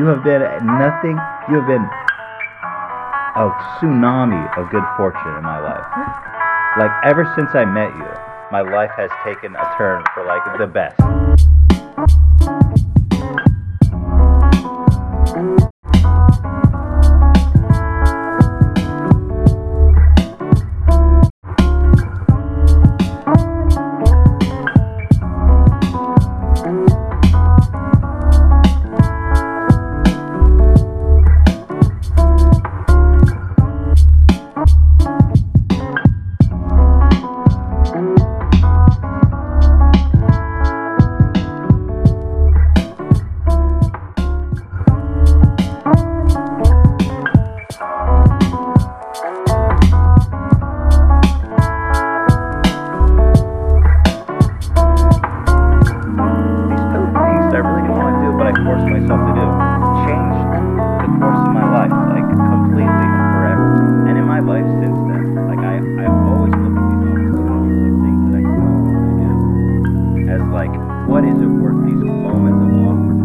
You have been nothing. You have been a tsunami of good fortune in my life. Like ever since I met you, my life has taken a turn for like the best. as like, what is it worth these moments of awkwardness?